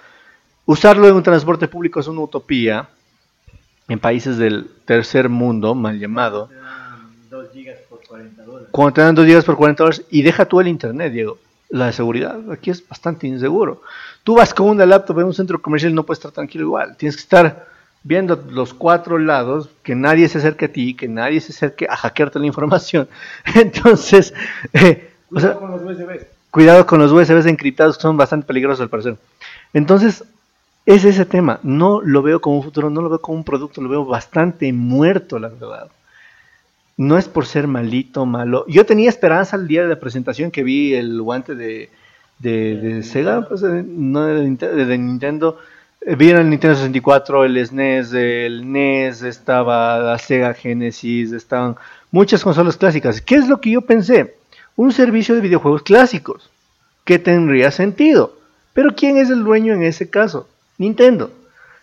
Usarlo en un transporte público es una utopía en países del tercer mundo, mal llamado. Cuando te dan 2 gigas por 40 dólares y deja tú el internet, Diego. La seguridad aquí es bastante inseguro. Tú vas con una laptop en un centro comercial y no puedes estar tranquilo igual. Tienes que estar viendo los cuatro lados, que nadie se acerque a ti, que nadie se acerque a hackearte la información. Entonces, eh, cuidado con los USBs. Cuidado con los USBs encriptados, que son bastante peligrosos al parecer. Entonces, es ese tema. No lo veo como un futuro, no lo veo como un producto, lo veo bastante muerto, la verdad. no es por ser malito, malo. Yo tenía esperanza el día de la presentación que vi el guante de, de, Sega, pues, no de, de Nintendo. Eh, vi el Nintendo 64, el SNES, el NES, estaba la Sega Genesis, estaban muchas consolas clásicas. ¿Qué es lo que yo pensé? Un servicio de videojuegos clásicos, que tendría sentido. Pero ¿quién es el dueño en ese caso? Nintendo.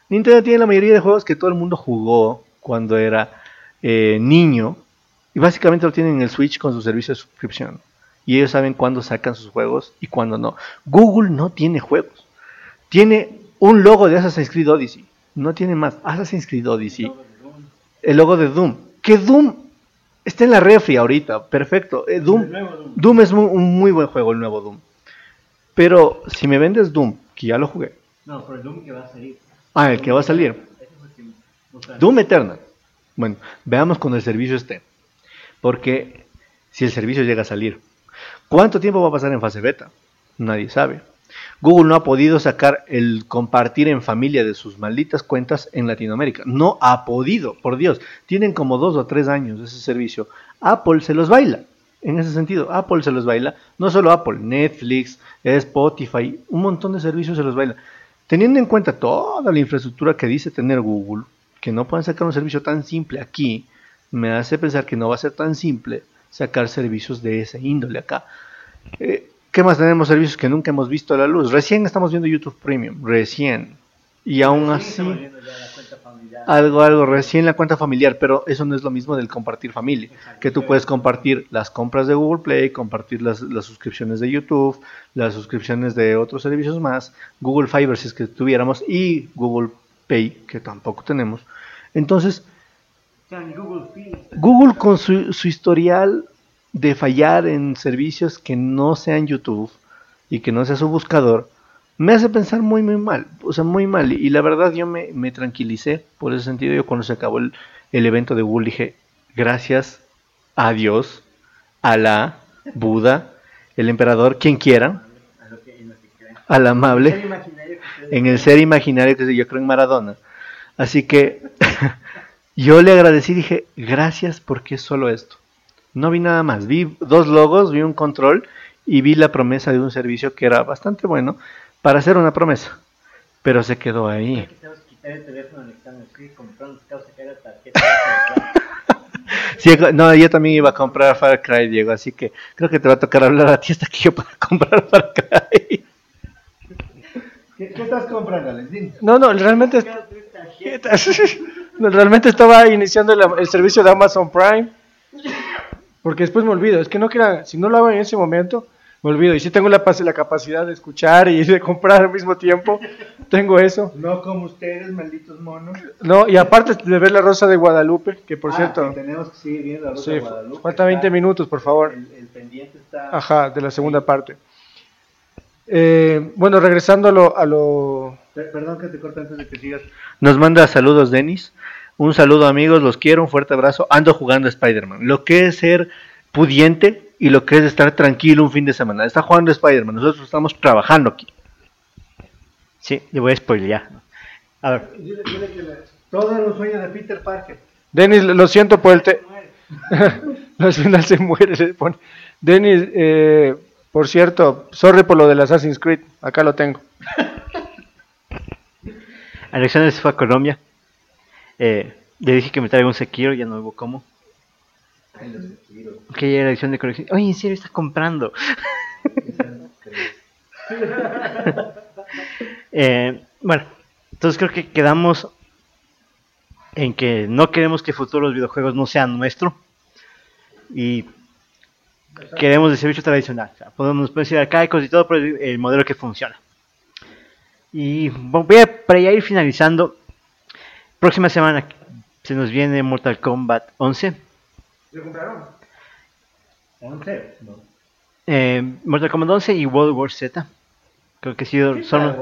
Nintendo tiene la mayoría de juegos que todo el mundo jugó cuando era eh, niño. Y básicamente lo tienen en el Switch con su servicio de suscripción. Y ellos saben cuándo sacan sus juegos y cuándo no. Google no tiene juegos. Tiene un logo de Assassin's Creed Odyssey. No tiene más. Assassin's Creed Odyssey. El logo de Doom. Que Doom está en la refri ahorita. Perfecto. Eh, Doom, Doom. es un muy buen juego, el nuevo Doom. Pero si me vendes Doom, que ya lo jugué. No, pero el Doom que va a salir. Ah, el que va a salir. Doom Eternal. Bueno, veamos cuando el servicio esté. Porque si el servicio llega a salir, ¿cuánto tiempo va a pasar en fase beta? Nadie sabe. Google no ha podido sacar el compartir en familia de sus malditas cuentas en Latinoamérica. No ha podido, por Dios. Tienen como dos o tres años ese servicio. Apple se los baila. En ese sentido, Apple se los baila. No solo Apple, Netflix, Spotify, un montón de servicios se los baila. Teniendo en cuenta toda la infraestructura que dice tener Google, que no puedan sacar un servicio tan simple aquí, me hace pensar que no va a ser tan simple sacar servicios de esa índole acá. Eh, ¿Qué más tenemos servicios que nunca hemos visto a la luz? Recién estamos viendo YouTube Premium, recién. Y aún así, algo, algo, recién la cuenta familiar, pero eso no es lo mismo del compartir familia, que tú puedes compartir las compras de Google Play, compartir las, las, suscripciones de YouTube, las suscripciones de otros servicios más, Google Fiber si es que tuviéramos, y Google Pay, que tampoco tenemos. Entonces, Google con su, su historial de fallar en servicios que no sean YouTube y que no sea su buscador, me hace pensar muy, muy mal, o sea, muy mal. Y la verdad yo me, me tranquilicé por ese sentido. Yo cuando se acabó el, evento de Google dije, gracias a Dios, a la Buda, el emperador, quien quiera, al amable, en el ser imaginario que yo creo en Maradona. Así que yo le agradecí, dije, gracias porque es solo esto. No vi nada más, vi dos logos, vi un control y vi la promesa de un servicio que era bastante bueno para hacer una promesa, pero se quedó ahí. Sí, no, yo también iba a comprar Far Cry, Diego, así que creo que te va a tocar hablar a ti hasta que yo pueda comprar Far Cry. ¿Qué, estás comprando, Alex? No, no, realmente, realmente estaba iniciando el, servicio de Amazon Prime, porque después me olvido, es que no queda, si no lo hago en ese momento, me olvido. Y si tengo la, la capacidad de escuchar y de comprar al mismo tiempo. Tengo eso. No como ustedes, malditos monos. No, y aparte de ver la Rosa de Guadalupe, que por ah, cierto... tenemos que seguir viendo la Rosa de Guadalupe. Falta 20 minutos, por favor. El, pendiente está... Ajá, de la segunda parte. Eh, bueno, regresando a lo, a lo... Perdón que te corte antes de que sigas. Nos manda saludos Denis. Un saludo amigos, los quiero, un fuerte abrazo. Ando jugando Spider-Man. Lo que es ser pudiente y lo que es estar tranquilo un fin de semana. Está jugando Spider-Man, nosotros estamos trabajando aquí. Sí, le voy a spoilear. A ver. Todos los sueños de Peter Parker. Denis, lo siento por el te... final se muere, se pone. Denis, eh, por cierto, sorry por lo del Assassin's Creed, acá lo tengo. Alexander se fue a Colombia. Eh, le dije que me traiga un Sekiro, ya no hubo cómo. Que ya la edición de colección. Oye, en serio, estás comprando. Eh, bueno, entonces creo que quedamos en que no queremos que el futuro de los videojuegos no sea nuestro. Y queremos el servicio tradicional. podemos decir arcaicos y todo, pero el modelo que funciona. Y voy a, para ir finalizando, próxima semana se nos viene Mortal Kombat 11 ¿Lo compraron? 11, Eh, Mortal Kombat 11 y World War Z. Creo que ha sido. Son...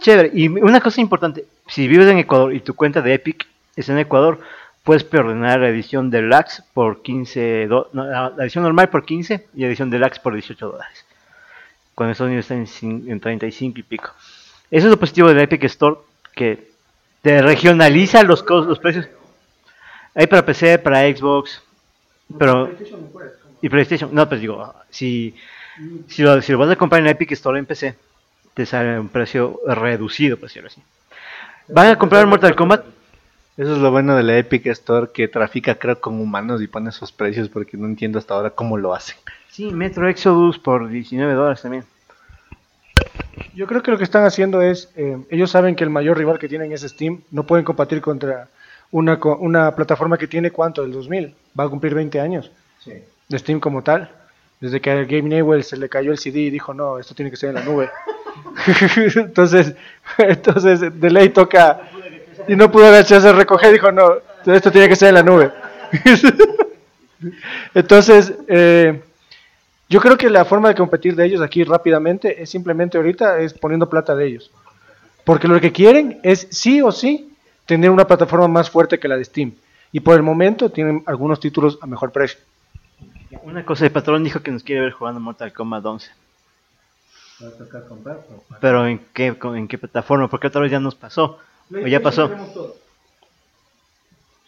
chévere. Y una cosa importante: si vives en Ecuador y tu cuenta de Epic es en Ecuador, puedes preordenar la edición deluxe por 15. la edición normal por 15 y la edición deluxe por 18 dólares. Cuando Estados Unidos está en, en 35 y pico. Eso es lo positivo de Epic Store: que te regionaliza los, los precios. Hay para PC, para Xbox, Pero, y PlayStation, no, pues digo, si, si, lo, si lo vas a comprar en Epic Store en PC, te sale un precio reducido, por decirlo así. ¿Van a comprar Mortal Kombat? Eso es lo bueno de la Epic Store que trafica creo con humanos y pone esos precios porque no entiendo hasta ahora cómo lo hacen. Sí, Metro Exodus por 19 dólares también. Yo creo que lo que están haciendo es, eh, ellos saben que el mayor rival que tienen es Steam, no pueden competir contra una, una plataforma que tiene cuánto, del 2000, va a cumplir 20 años de Steam como tal. Desde que a Game Newell se le cayó el CD y dijo, no, esto tiene que ser en la nube. entonces, entonces, de ley toca y no pudo agacharse recoger, dijo, no, esto tiene que ser en la nube. Entonces, eh, yo creo que la forma de competir de ellos aquí rápidamente es simplemente ahorita es poniendo plata de ellos. Porque lo que quieren es sí o sí tener una plataforma más fuerte que la de Steam. Y por el momento tienen algunos títulos a mejor precio. Una cosa, el patrón dijo que nos quiere ver jugando Mortal Kombat 11. Pero ¿en qué, ¿en qué plataforma? Porque otra vez ya nos pasó. ¿O ya pasó?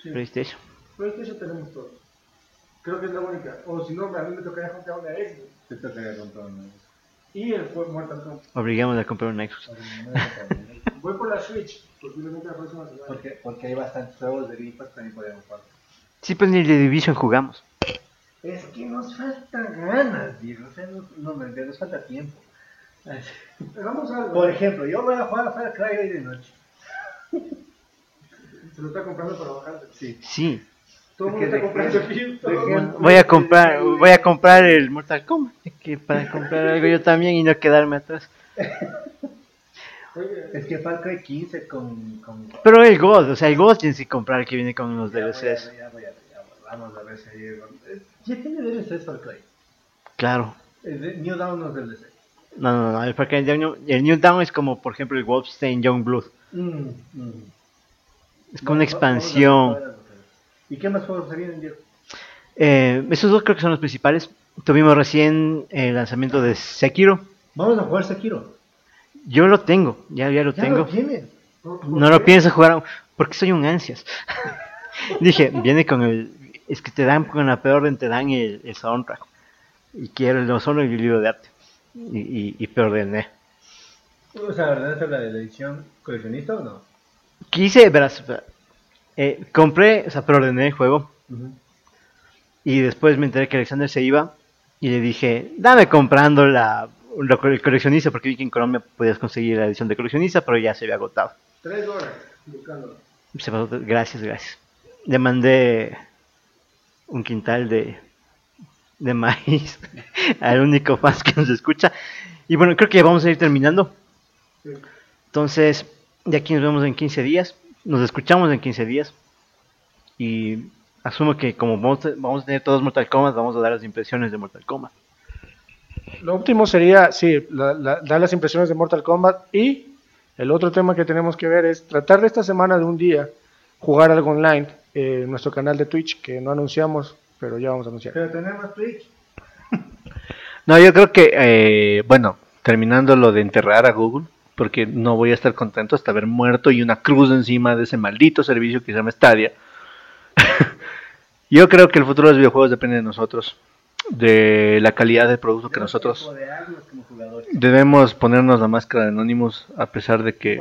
PlayStation. PlayStation tenemos todo. Creo que es la única. O si no, a mí me tocaría comprar una Xbox. Te tocaría comprar una Xbox. Y el Mortal Kombat. Obligamos a comprar una Xbox. Voy por la Switch, posiblemente la próxima semana. Porque, porque hay bastantes juegos de Game también podemos jugar. Sí, pues ni el de Division jugamos. Es que nos falta ganas, viejo. O sea, no, no, nos falta tiempo. Vamos a Por ejemplo, yo voy a jugar a Far Cry hoy de noche. Se lo está comprando para bajar. Sí. Sí. Todo el mundo está comprando aquí. Voy a comprar, voy a comprar el Mortal Kombat. Que para comprar algo yo también y no quedarme atrás. Es que Far Cry 15 con, con... Pero el Ghost, o sea, el Ghost tienes que comprar el que viene con los DLCs. Vamos a ver si hay... ¿Ya tiene DLCs Far Cry? Claro. New Dawn no es DLC. No, no, no, el Far Cry el New Dawn es como, por ejemplo, el Wolfenstein Youngblood. Mm, mm. Es como una expansión. ¿Y qué más juegos se vienen, Diego? Eh, esos dos creo que son los principales. Tuvimos recién el lanzamiento de Sekiro. Vamos a jugar Sekiro. Yo lo tengo, ya, ya lo tengo. no lo pienso jugar porque soy un ansias. Dije, viene con el. Es que te dan con la peor orden, te dan el, el soundtrack. Y quiero el soundtrack y el libro de arte. Y, y, y preordené. O sea, ¿ordenaste la de la edición coleccionista o no? Quise, verás, eh, compré, o sea, preordené el juego. Y después me enteré que Alexander se iba. Y le dije, dame comprando la, el coleccionista, porque vi que en Colombia podías conseguir la edición de coleccionista, pero ya se había agotado. Tres horas buscándolo. Gracias, gracias. Le mandé un quintal de, de maíz al único fan que nos escucha. Y bueno, creo que vamos a ir terminando. Entonces, de aquí nos vemos en 15 días. Nos escuchamos en 15 días. Y asumo que como vamos a, tener todos Mortal Kombat, vamos a dar las impresiones de Mortal Kombat. Lo último sería, sí, dar las impresiones de Mortal Kombat. Y el otro tema que tenemos que ver es tratar de esta semana de un día jugar algo online en nuestro canal de Twitch, que no anunciamos, pero ya vamos a anunciar. Pero tenemos Twitch. no, yo creo que, eh, bueno, terminando lo de enterrar a Google, porque no voy a estar contento hasta haber muerto y una cruz encima de ese maldito servicio que se llama Stadia. Yo creo que el futuro de los videojuegos depende de nosotros, de la calidad del producto que nosotros debemos ponernos la máscara de Anonymous a pesar de que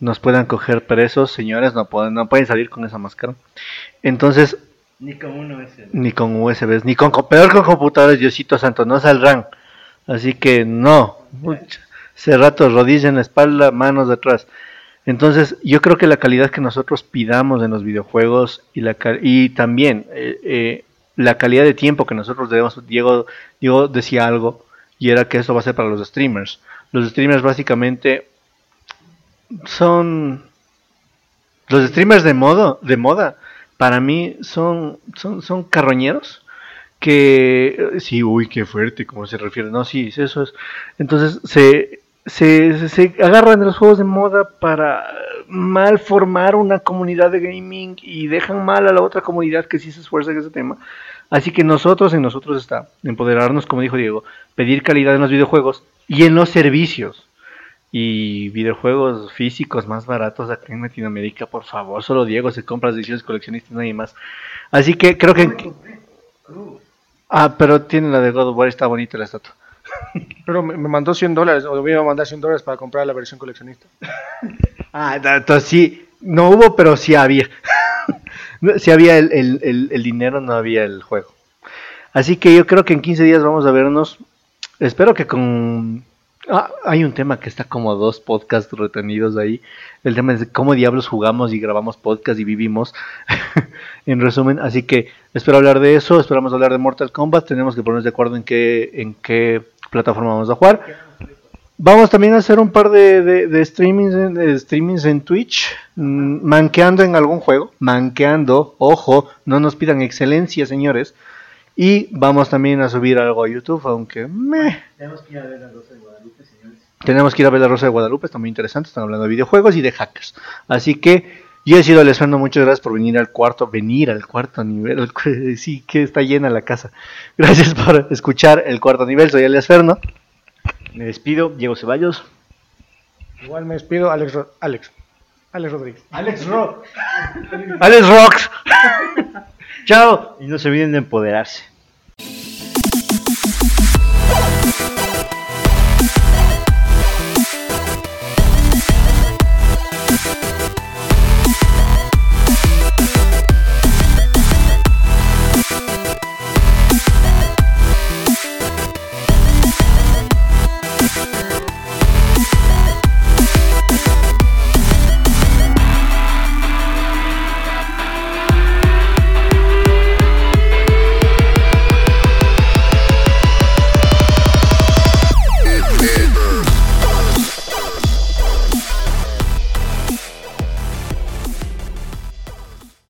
nos puedan coger presos, señores, no pueden, no pueden salir con esa máscara. Entonces, ni con USB. Ni con USBs, ni con peor con computadores, Diosito Santo, no saldrán. Así que no. Rato, rodilla en la espalda, manos detrás. Entonces, yo creo que la calidad que nosotros pidamos en los videojuegos y, la, y también eh, eh, la calidad de tiempo que nosotros debemos, Diego, Diego decía algo, y era que esto va a ser para los streamers. Los streamers básicamente son los streamers de modo, de moda, para mí son, son, son carroñeros que sí, uy, qué fuerte, como se refiere, no, sí, eso es. Entonces se, se, se, agarran de los juegos de moda para mal formar una comunidad de gaming y dejan mal a la otra comunidad que sí se esfuerza en ese tema. Así que nosotros, en nosotros está empoderarnos, como dijo Diego, pedir calidad en los videojuegos y en los servicios. Y videojuegos físicos más baratos acá en Latinoamérica, por favor, solo Diego se compra ediciones coleccionistas, nadie más. Así que creo que... Ah, pero tiene la de God of War, está bonita la estatua. Pero me, mandó 100 dólares, o me iba a mandar 100 dólares para comprar la versión coleccionista. Ah, entonces sí, no hubo, pero sí había. sí había el, el- el- dinero, no había el juego. Así que yo creo que en 15 días vamos a vernos. Espero que con... Ah, hay un tema que está como dos podcasts retenidos ahí. El tema es cómo diablos jugamos y grabamos podcast y vivimos. en resumen, así que espero hablar de eso. Esperamos hablar de Mortal Kombat. Tenemos que ponernos de acuerdo en qué, en qué plataforma vamos a jugar. Vamos también a hacer un par de, de, de streamings, en, de streamings en Twitch, mm, manqueando en algún juego, manqueando, ojo, no nos pidan excelencia, señores. Y vamos también a subir algo a YouTube, aunque meh. Tenemos que ir a ver la Rosa de Guadalupe, señores. Tenemos que ir a ver la Rosa de Guadalupe, está muy interesante, están hablando de videojuegos y de hackers. Así que yo he sido Alessandro, muchas gracias por venir al cuarto, venir al cuarto nivel, al sí que está llena la casa. Gracias por escuchar el cuarto nivel, soy Ferno. Me despido, Diego Ceballos. Igual me despido, Alex, Ro- Alex, Alex Rodríguez. Alex Rock. Alex Rocks. Chao. Y no se olviden de empoderarse.